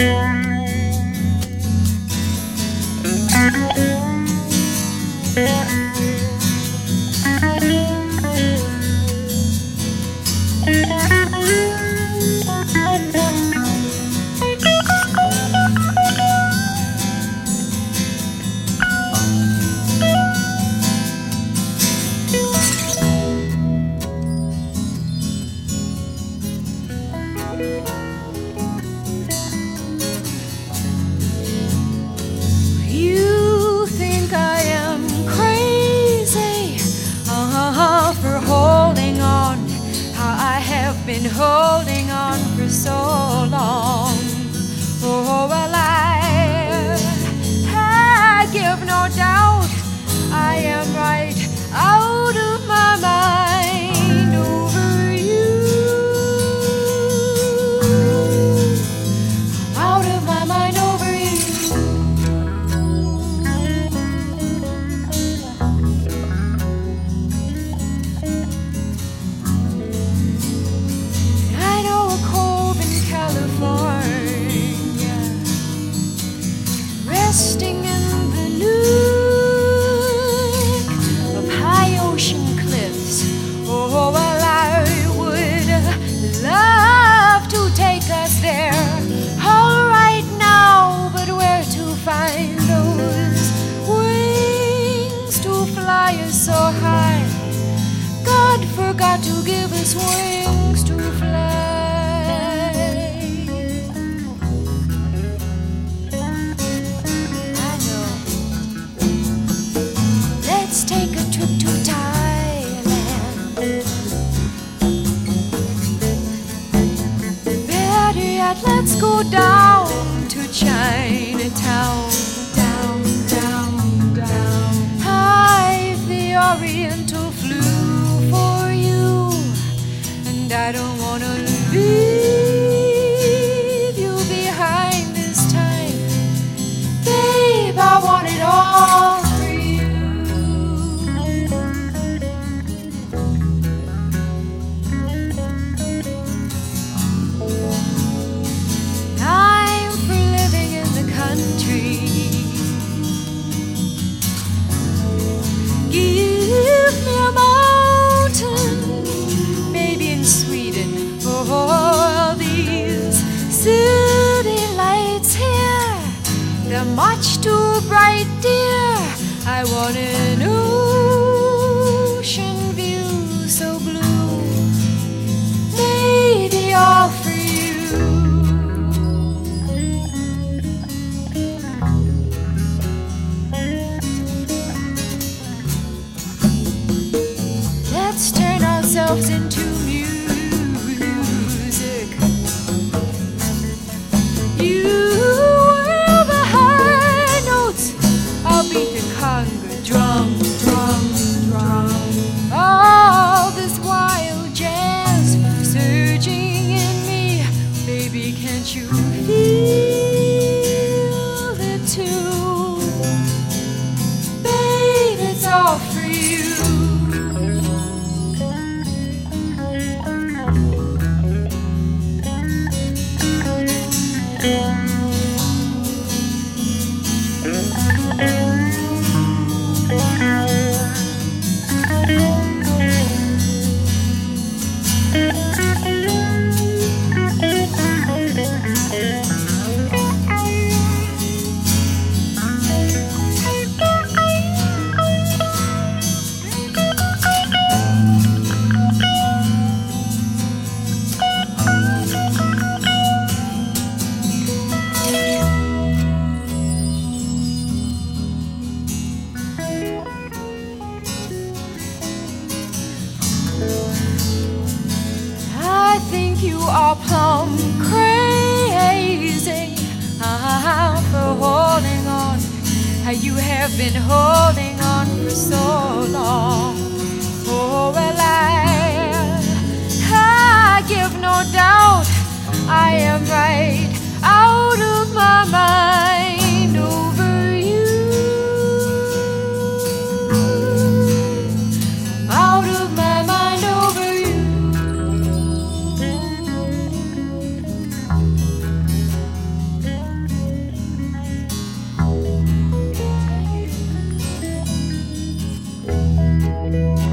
You been holding on for so long. Oh, well, I, To give us wings to fly. I know. Let's take a trip to Thailand. Better yet, let's go down to Chinatown. Down, down, down. I've the Oriental I don't wanna Let's turn ourselves into music. You will the high notes, I'll beat the conga drum, drum, drum. All this wild jazz surging in me, baby, can't you plumb crazy uh, for holding on. How you have been holding on for so Bye.